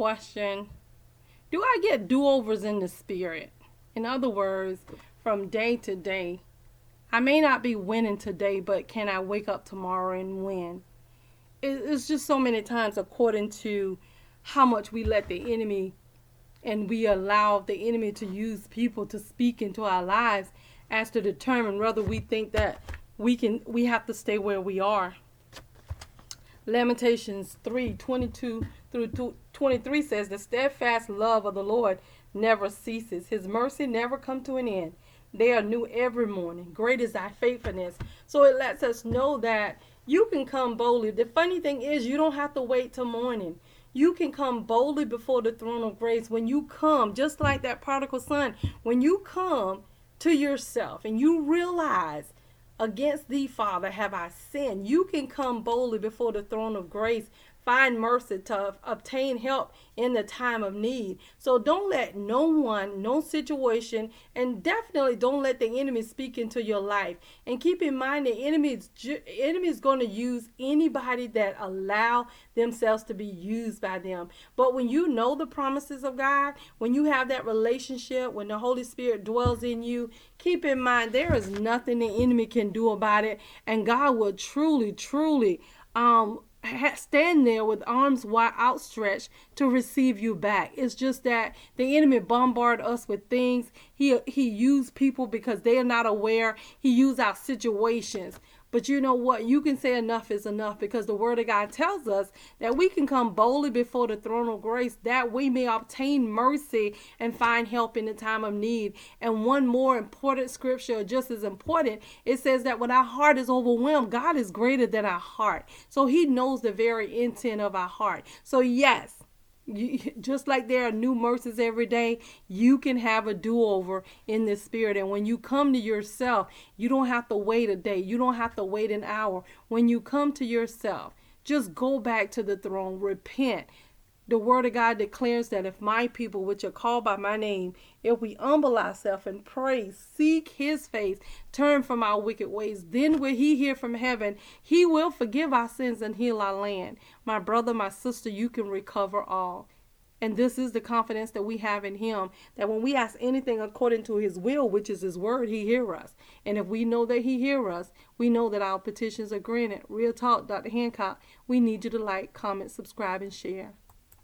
question Do I get do overs in the spirit? In other words, from day to day, I may not be winning today, but can I wake up tomorrow and win? It's just so many times according to how much we let the enemy and we allow the enemy to use people to speak into our lives as to determine whether we think that we can we have to stay where we are. Lamentations 3 22 through 23 says, The steadfast love of the Lord never ceases, His mercy never come to an end. They are new every morning. Great is thy faithfulness. So it lets us know that you can come boldly. The funny thing is, you don't have to wait till morning. You can come boldly before the throne of grace when you come, just like that prodigal son. When you come to yourself and you realize against thee, Father, have I sinned, you can come boldly before the throne of grace find mercy to obtain help in the time of need. So don't let no one, no situation, and definitely don't let the enemy speak into your life. And keep in mind the enemy is enemy is going to use anybody that allow themselves to be used by them. But when you know the promises of God, when you have that relationship, when the Holy Spirit dwells in you, keep in mind there is nothing the enemy can do about it, and God will truly, truly um stand there with arms wide outstretched to receive you back. It's just that the enemy bombard us with things. He he used people because they are not aware. He used our situations. But you know what? You can say enough is enough because the Word of God tells us that we can come boldly before the throne of grace that we may obtain mercy and find help in the time of need. And one more important scripture, just as important, it says that when our heart is overwhelmed, God is greater than our heart. So He knows the very intent of our heart. So, yes, just like there are new mercies every day, you can have a do over in the spirit. And when you come to yourself, you don't have to wait a day, you don't have to wait an hour. When you come to yourself, just go back to the throne, repent, the word of God declares that if my people, which are called by my name, if we humble ourselves and pray, seek his face, turn from our wicked ways, then will he hear from heaven. He will forgive our sins and heal our land. My brother, my sister, you can recover all. And this is the confidence that we have in him that when we ask anything according to his will, which is his word, he hear us. And if we know that he hear us, we know that our petitions are granted. Real talk, Dr. Hancock. We need you to like, comment, subscribe, and share.